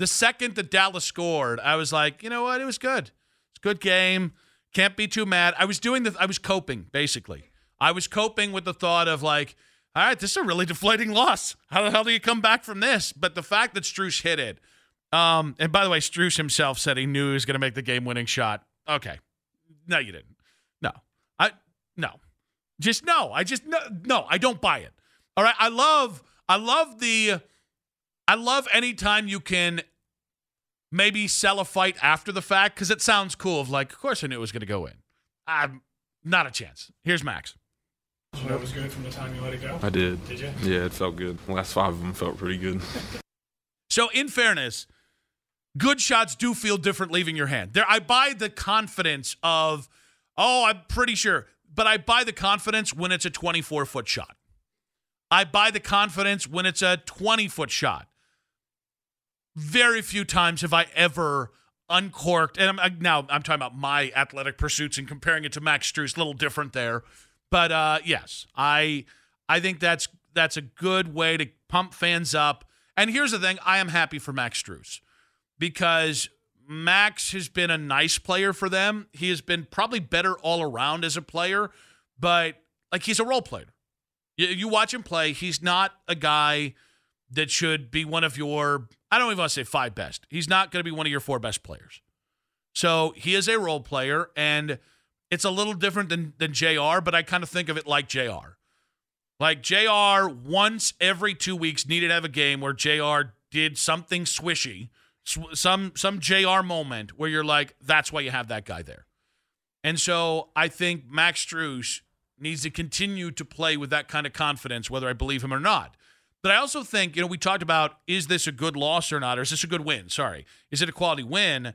The second that Dallas scored, I was like, you know what? It was good. It's a good game. Can't be too mad. I was doing the, I was coping basically. I was coping with the thought of like, all right, this is a really deflating loss. How the hell do you come back from this? But the fact that Strus hit it, um, and by the way, Strus himself said he knew he was going to make the game-winning shot. Okay, no, you didn't. No, I no, just no. I just no, no. I don't buy it. All right, I love, I love the, I love anytime you can maybe sell a fight after the fact because it sounds cool. Of like, of course I knew it was going to go in. I'm not a chance. Here's Max. So that was good from the time you let it go? I did. Did you? Yeah, it felt good. The last five of them felt pretty good. So, in fairness, good shots do feel different leaving your hand. There, I buy the confidence of, oh, I'm pretty sure, but I buy the confidence when it's a 24 foot shot. I buy the confidence when it's a 20 foot shot. Very few times have I ever uncorked, and I'm, now I'm talking about my athletic pursuits and comparing it to Max Strus, a little different there. But uh, yes, I I think that's that's a good way to pump fans up. And here's the thing: I am happy for Max Strus because Max has been a nice player for them. He has been probably better all around as a player, but like he's a role player. You, you watch him play; he's not a guy that should be one of your. I don't even want to say five best. He's not going to be one of your four best players. So he is a role player, and it's a little different than than J.R. But I kind of think of it like J.R. Like J.R. once every two weeks needed to have a game where J.R. did something swishy, sw- some some J.R. moment where you're like, that's why you have that guy there. And so I think Max Strus needs to continue to play with that kind of confidence, whether I believe him or not. But I also think, you know, we talked about is this a good loss or not, or is this a good win? Sorry. Is it a quality win?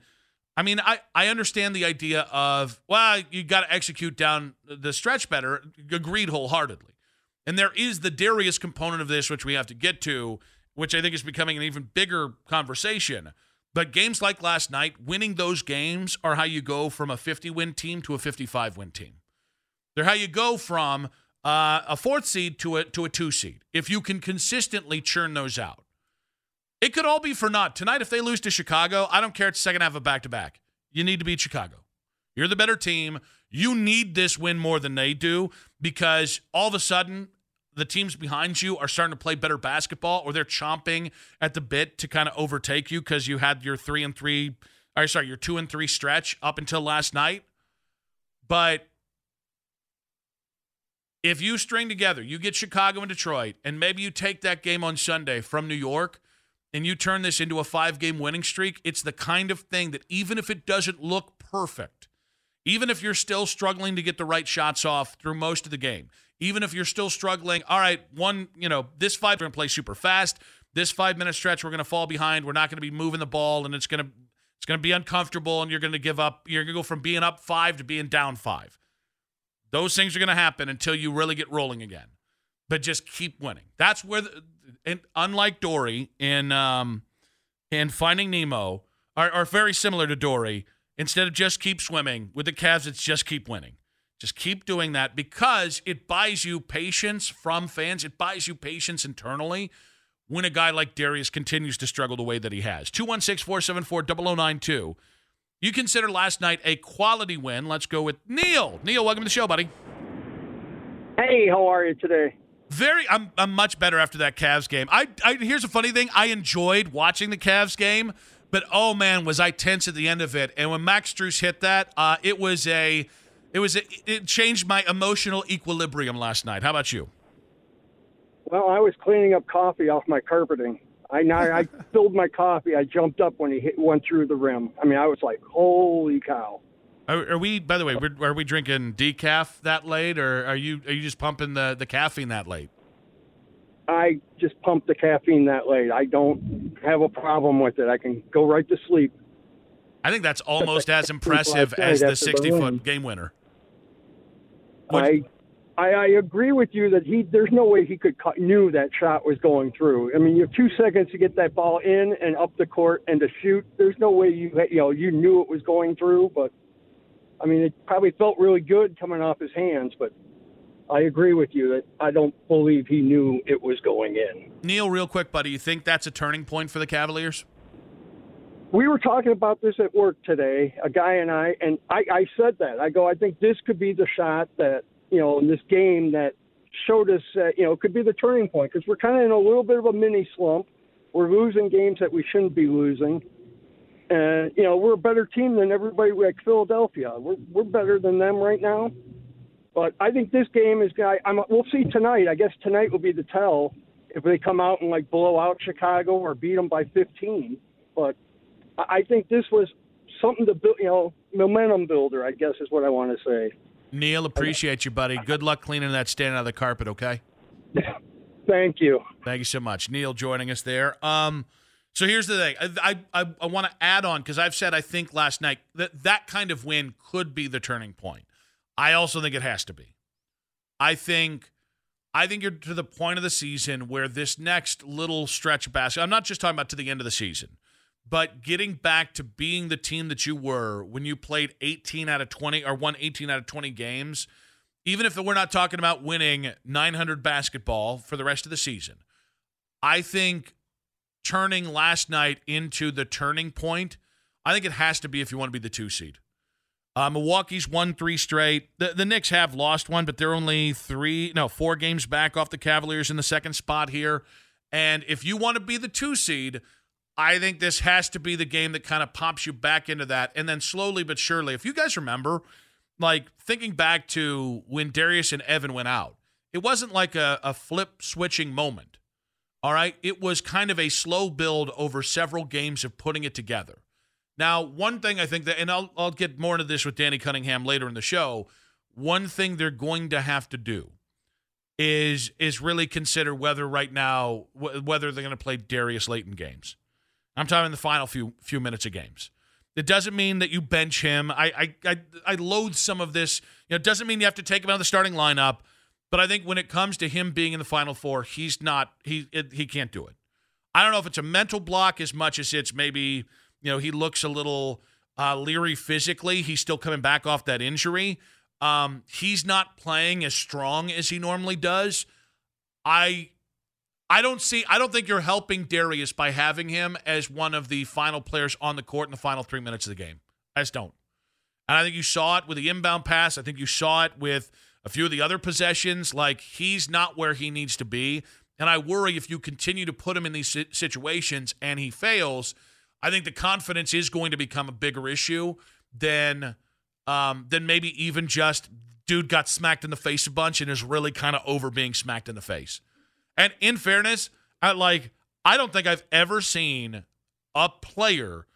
I mean, I, I understand the idea of, well, you got to execute down the stretch better. Agreed wholeheartedly. And there is the Darius component of this, which we have to get to, which I think is becoming an even bigger conversation. But games like last night, winning those games are how you go from a 50 win team to a 55 win team. They're how you go from uh, a fourth seed to a, to a two seed if you can consistently churn those out. It could all be for naught. Tonight, if they lose to Chicago, I don't care. It's second half of back to back. You need to beat Chicago. You're the better team. You need this win more than they do because all of a sudden, the teams behind you are starting to play better basketball or they're chomping at the bit to kind of overtake you because you had your three and three, or sorry, your two and three stretch up until last night. But if you string together, you get Chicago and Detroit, and maybe you take that game on Sunday from New York and you turn this into a five game winning streak, it's the kind of thing that even if it doesn't look perfect, even if you're still struggling to get the right shots off through most of the game, even if you're still struggling, all right, one, you know, this five, we're going to play super fast. This five minute stretch, we're going to fall behind. We're not going to be moving the ball, and it's going to it's going to be uncomfortable, and you're going to give up. You're going to go from being up five to being down five. Those things are going to happen until you really get rolling again. But just keep winning. That's where, the, and unlike Dory in um, in Finding Nemo, are, are very similar to Dory. Instead of just keep swimming with the Cavs, it's just keep winning. Just keep doing that because it buys you patience from fans. It buys you patience internally when a guy like Darius continues to struggle the way that he has. 216 474 0092. You consider last night a quality win. Let's go with Neil. Neil, welcome to the show, buddy. Hey, how are you today? Very, I'm, I'm much better after that Cavs game. I, I here's a funny thing. I enjoyed watching the Cavs game, but oh man, was I tense at the end of it. And when Max Strus hit that, uh, it was a, it was a, it changed my emotional equilibrium last night. How about you? Well, I was cleaning up coffee off my carpeting. I I, I filled my coffee. I jumped up when he hit, went through the rim. I mean, I was like, "Holy cow!" Are, are we? By the way, are we drinking decaf that late, or are you are you just pumping the the caffeine that late? I just pump the caffeine that late. I don't have a problem with it. I can go right to sleep. I think that's almost as impressive as the sixty foot game winner. What? I I, I agree with you that he there's no way he could cut, knew that shot was going through. I mean, you have two seconds to get that ball in and up the court and to shoot. There's no way you you know you knew it was going through, but I mean, it probably felt really good coming off his hands. But I agree with you that I don't believe he knew it was going in. Neil, real quick, buddy, you think that's a turning point for the Cavaliers? we were talking about this at work today, a guy and I, and I, I said that. I go, I think this could be the shot that, you know, in this game that showed us, uh, you know, could be the turning point because we're kind of in a little bit of a mini slump. We're losing games that we shouldn't be losing. And, you know, we're a better team than everybody like Philadelphia. We're, we're better than them right now. But I think this game is going to, we'll see tonight. I guess tonight will be the tell if they come out and like blow out Chicago or beat them by 15. But I think this was something to build, you know, momentum builder, I guess is what I want to say. Neil, appreciate you, buddy. Good luck cleaning that stain out of the carpet, okay? Thank you. Thank you so much. Neil joining us there. Um, so here's the thing. I I, I, I want to add on because I've said I think last night that that kind of win could be the turning point. I also think it has to be. I think I think you're to the point of the season where this next little stretch of basketball. I'm not just talking about to the end of the season but getting back to being the team that you were when you played 18 out of 20 or won 18 out of 20 games, even if we're not talking about winning 900 basketball for the rest of the season, I think turning last night into the turning point, I think it has to be if you want to be the two seed. Uh, Milwaukee's won three straight. The, the Knicks have lost one, but they're only three, no, four games back off the Cavaliers in the second spot here. And if you want to be the two seed, I think this has to be the game that kind of pops you back into that. And then slowly but surely, if you guys remember, like thinking back to when Darius and Evan went out, it wasn't like a, a flip switching moment. All right. It was kind of a slow build over several games of putting it together. Now, one thing I think that, and I'll, I'll get more into this with Danny Cunningham later in the show. One thing they're going to have to do is is really consider whether right now whether they're going to play Darius Layton games. I'm talking the final few few minutes of games. It doesn't mean that you bench him. I I I, I loathe some of this. You know, it doesn't mean you have to take him out of the starting lineup. But I think when it comes to him being in the final four, he's not. He it, he can't do it. I don't know if it's a mental block as much as it's maybe you know he looks a little uh, leery physically. He's still coming back off that injury. Um, he's not playing as strong as he normally does. I I don't see. I don't think you're helping Darius by having him as one of the final players on the court in the final three minutes of the game. I just don't. And I think you saw it with the inbound pass. I think you saw it with a few of the other possessions. Like he's not where he needs to be. And I worry if you continue to put him in these situations and he fails, I think the confidence is going to become a bigger issue than um, than maybe even just dude got smacked in the face a bunch and is really kind of over being smacked in the face. And in fairness, I like I don't think I've ever seen a player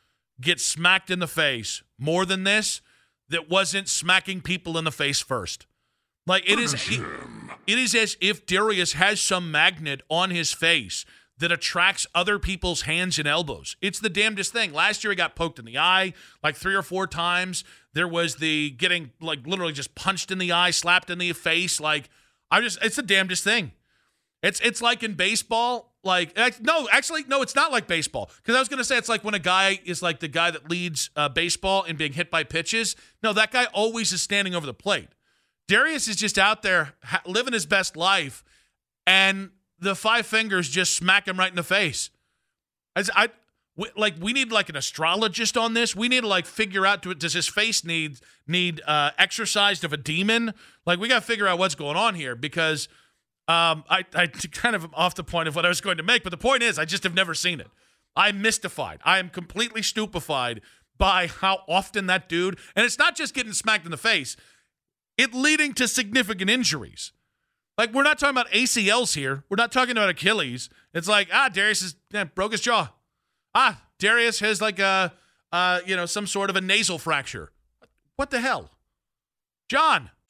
get smacked in the face more than this that wasn't smacking people in the face first. Like it is it, it is as if Darius has some magnet on his face that attracts other people's hands and elbows. It's the damnedest thing. Last year he got poked in the eye like 3 or 4 times. There was the getting like literally just punched in the eye, slapped in the face like I just it's the damnedest thing. It's it's like in baseball, like no, actually no, it's not like baseball. Because I was gonna say it's like when a guy is like the guy that leads uh, baseball and being hit by pitches. No, that guy always is standing over the plate. Darius is just out there ha- living his best life, and the five fingers just smack him right in the face. As I like, we need like an astrologist on this. We need to like figure out to, does his face need need uh, exorcised of a demon? Like we got to figure out what's going on here because um, I, I kind of off the point of what I was going to make, but the point is, I just have never seen it. I'm mystified. I am completely stupefied by how often that dude, and it's not just getting smacked in the face, it leading to significant injuries. Like we're not talking about ACLs here. We're not talking about Achilles. It's like ah, Darius is yeah, broke his jaw. Ah, Darius has like a uh, you know some sort of a nasal fracture. What the hell, John?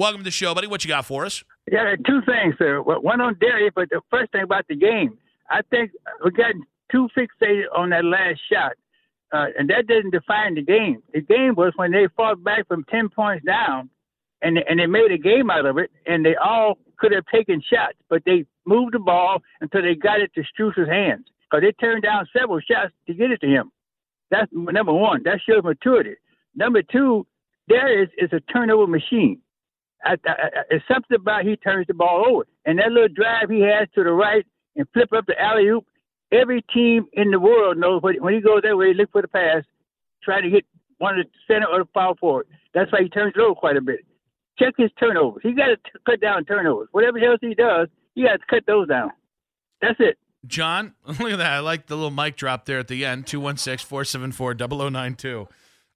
Welcome to the show, buddy. What you got for us? Yeah, two things, sir. One on Darius, but the first thing about the game, I think we got too fixated on that last shot. uh, and that doesn't define the game. The game was when they fought back from ten points down, and and they made a game out of it, and they all could have taken shots, but they moved the ball until they got it to Strus's hands because they turned down several shots to get it to him. That's number one. That shows maturity. Number two, Darius is a turnover machine. Something about he turns the ball over, and that little drive he has to the right and flip up the alley oop. Every team in the world knows what, when he goes that way, he look for the pass, try to hit one of the center or the power forward. That's why he turns it over quite a bit. Check his turnovers. He got to cut down turnovers. Whatever else he does, he got to cut those down. That's it. John, look at that. I like the little mic drop there at the end 216 474 0092.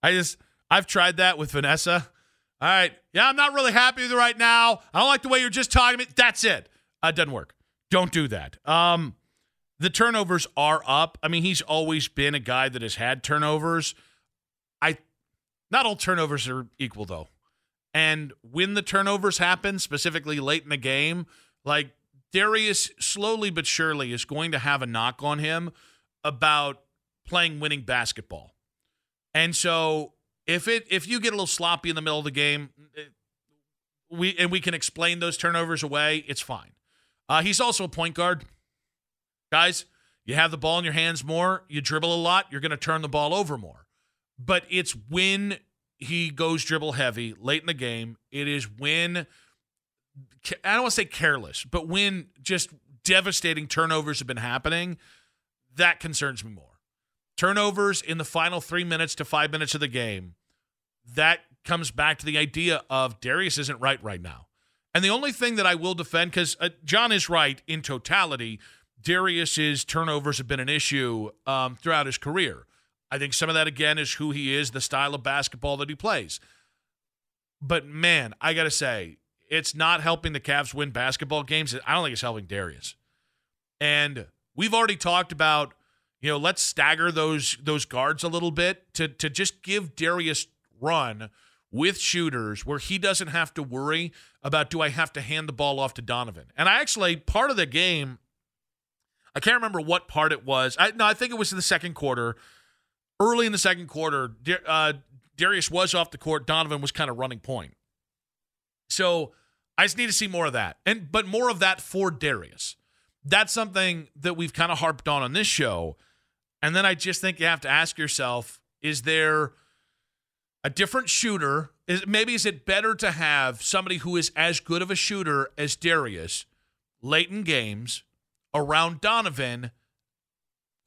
I just, I've tried that with Vanessa. All right. Yeah, I'm not really happy with it right now. I don't like the way you're just talking to me. That's it. Uh, it doesn't work. Don't do that. Um, the turnovers are up. I mean, he's always been a guy that has had turnovers. I, not all turnovers are equal though. And when the turnovers happen, specifically late in the game, like Darius slowly but surely is going to have a knock on him about playing winning basketball. And so if it if you get a little sloppy in the middle of the game, eh, we and we can explain those turnovers away, it's fine. Uh, he's also a point guard. Guys, you have the ball in your hands more, you dribble a lot, you're going to turn the ball over more. But it's when he goes dribble heavy late in the game. It is when I don't want to say careless, but when just devastating turnovers have been happening, that concerns me more. Turnovers in the final three minutes to five minutes of the game, that comes back to the idea of Darius isn't right right now. And the only thing that I will defend, because uh, John is right in totality, Darius's turnovers have been an issue um, throughout his career. I think some of that, again, is who he is, the style of basketball that he plays. But man, I got to say, it's not helping the Cavs win basketball games. I don't think it's helping Darius. And we've already talked about, you know, let's stagger those those guards a little bit to to just give Darius run with shooters where he doesn't have to worry about do I have to hand the ball off to Donovan. And I actually part of the game I can't remember what part it was. I no, I think it was in the second quarter. Early in the second quarter, uh, Darius was off the court. Donovan was kind of running point. So I just need to see more of that, and but more of that for Darius. That's something that we've kind of harped on on this show, and then I just think you have to ask yourself: Is there a different shooter? Is maybe is it better to have somebody who is as good of a shooter as Darius late in games around Donovan?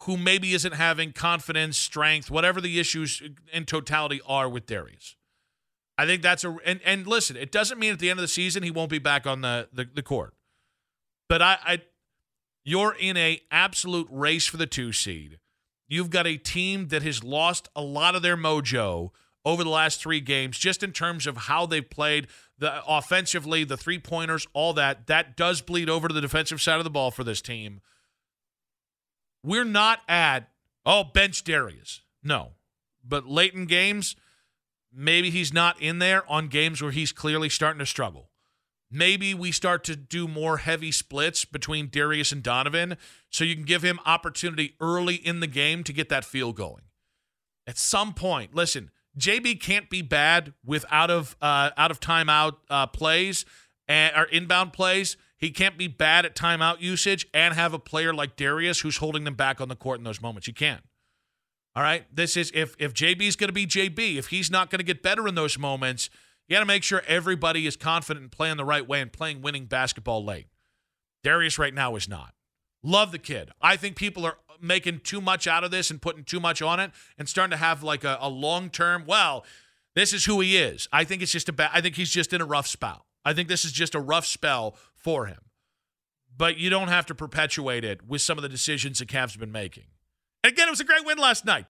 Who maybe isn't having confidence, strength, whatever the issues in totality are with Darius. I think that's a and and listen, it doesn't mean at the end of the season he won't be back on the the, the court. But I, I you're in a absolute race for the two seed. You've got a team that has lost a lot of their mojo over the last three games, just in terms of how they've played the offensively, the three pointers, all that. That does bleed over to the defensive side of the ball for this team. We're not at oh bench Darius, no, but late in games Maybe he's not in there on games where he's clearly starting to struggle. Maybe we start to do more heavy splits between Darius and Donovan so you can give him opportunity early in the game to get that feel going. At some point, listen, JB can't be bad with out of uh, out of timeout uh, plays and or inbound plays. He can't be bad at timeout usage and have a player like Darius who's holding them back on the court in those moments. You can't. All right. This is if if JB's going to be JB, if he's not going to get better in those moments, you got to make sure everybody is confident and playing the right way and playing winning basketball late. Darius right now is not. Love the kid. I think people are making too much out of this and putting too much on it and starting to have like a, a long term. Well, this is who he is. I think it's just a bad. I think he's just in a rough spell. I think this is just a rough spell for him. But you don't have to perpetuate it with some of the decisions the Cavs have been making. Again, it was a great win last night.